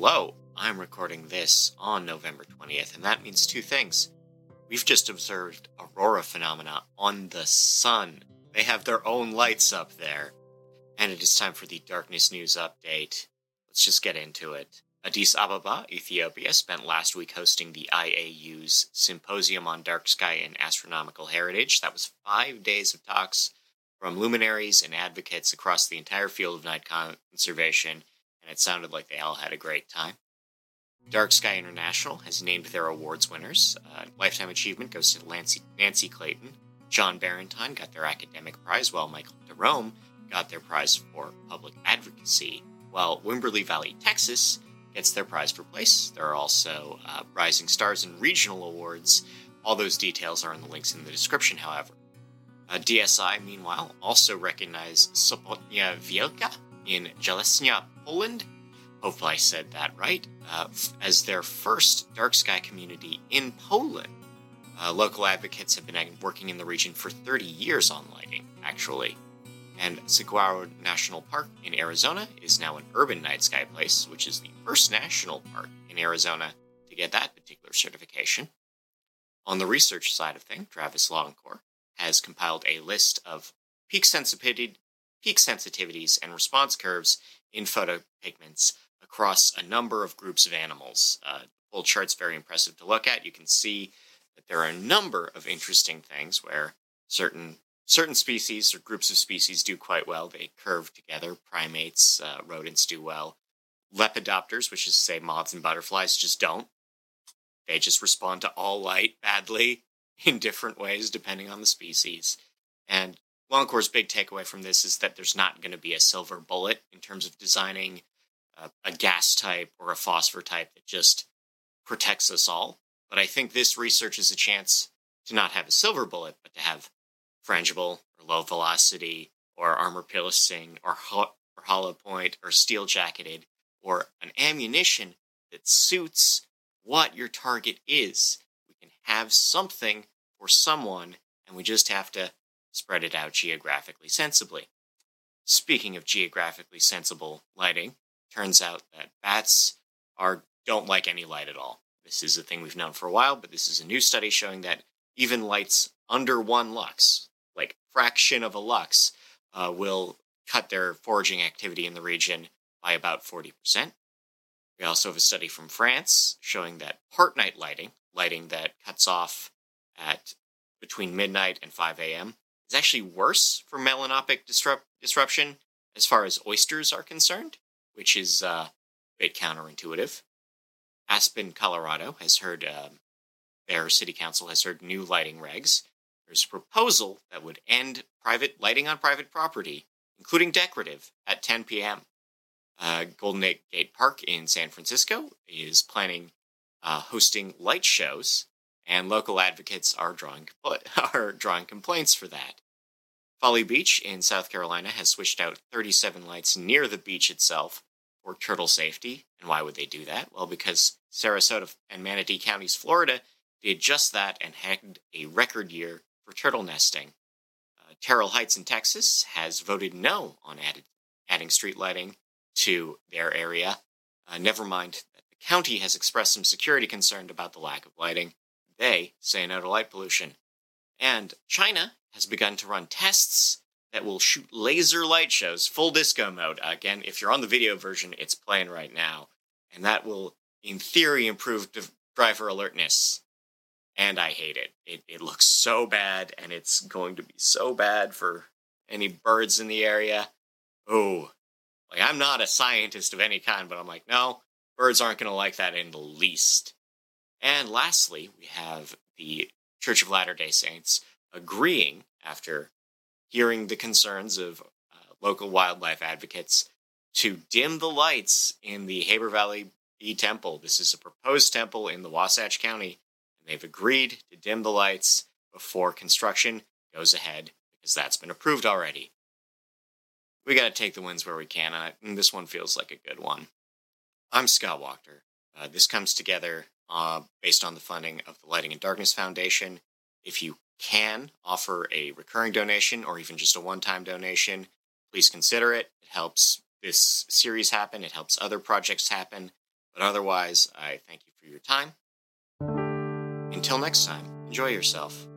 Hello, I'm recording this on November 20th, and that means two things. We've just observed aurora phenomena on the sun. They have their own lights up there. And it is time for the darkness news update. Let's just get into it. Addis Ababa, Ethiopia, spent last week hosting the IAU's Symposium on Dark Sky and Astronomical Heritage. That was five days of talks from luminaries and advocates across the entire field of night conservation, and it sounded like they all had a great time. Dark Sky International has named their awards winners. Uh, Lifetime Achievement goes to Nancy, Nancy Clanton. John Barentine got their academic prize, while Michael Jerome got their prize for public advocacy. While Wimberley Valley, Texas gets their prize for place. There are also uh, Rising Stars and regional awards. All those details are in the links in the description, however. Uh, DSI, meanwhile, also recognized Sopotnia Wielka in Jalesnia, Poland. Hopefully, I said that right. Uh, as their first dark sky community in Poland. Uh, local advocates have been working in the region for 30 years on lighting, actually. And Saguaro National Park in Arizona is now an urban night sky place, which is the first national park in Arizona to get that particular certification. On the research side of things, Travis Longcore has compiled a list of peak sensitivity, peak sensitivities and response curves in photopigments across a number of groups of animals. Uh, full chart's very impressive to look at. You can see that there are a number of interesting things where certain certain species or groups of species do quite well. They curve together. Primates, uh, rodents do well. Lepidopters, which is to say moths and butterflies, just don't. They just respond to all light badly in different ways depending on the species. And Longcore's big takeaway from this is that there's not going to be a silver bullet in terms of designing a, a gas type or a phosphor type that just protects us all. But I think this research is a chance to not have a silver bullet, but to have frangible or low velocity or armor piercing or, ho- or hollow point or steel jacketed or an ammunition that suits what your target is. We can have something for someone, and we just have to spread it out geographically sensibly. Speaking of geographically sensible lighting, turns out that bats are don't like any light at all. This is a thing we've known for a while, but this is a new study showing that even lights under one lux, like fraction of a lux, uh, will cut their foraging activity in the region by about 40%. We also have a study from France showing that part night lighting, lighting that cuts off at between midnight and 5 a.m., is actually worse for melanopic disrupt- disruption as far as oysters are concerned, which is uh, a bit counterintuitive. Aspen, Colorado has heard, uh, their city council has heard new lighting regs. There's a proposal that would end private lighting on private property, including decorative, at 10 p.m. Uh, Golden Gate Park in San Francisco is planning uh, hosting light shows and local advocates are drawing are drawing complaints for that. Folly Beach in South Carolina has switched out 37 lights near the beach itself for turtle safety. And why would they do that? Well, because Sarasota and Manatee counties, Florida, did just that and had a record year for turtle nesting. Uh, Terrell Heights in Texas has voted no on added, adding street lighting to their area. Uh, never mind that the county has expressed some security concern about the lack of lighting. They say no to light pollution. And China has begun to run tests that will shoot laser light shows, full disco mode. Again, if you're on the video version, it's playing right now. And that will, in theory, improve driver alertness. And I hate it. it. It looks so bad, and it's going to be so bad for any birds in the area. Oh, like I'm not a scientist of any kind, but I'm like, no, birds aren't going to like that in the least. And lastly, we have the Church of Latter day Saints agreeing, after hearing the concerns of uh, local wildlife advocates, to dim the lights in the Heber Valley B Temple. This is a proposed temple in the Wasatch County, and they've agreed to dim the lights before construction goes ahead because that's been approved already. We got to take the wins where we can, and this one feels like a good one. I'm Scott Wachter. Uh, this comes together uh, based on the funding of the Lighting and Darkness Foundation. If you can offer a recurring donation or even just a one time donation, please consider it. It helps this series happen, it helps other projects happen, But otherwise, I thank you for your time. Until next time, enjoy yourself.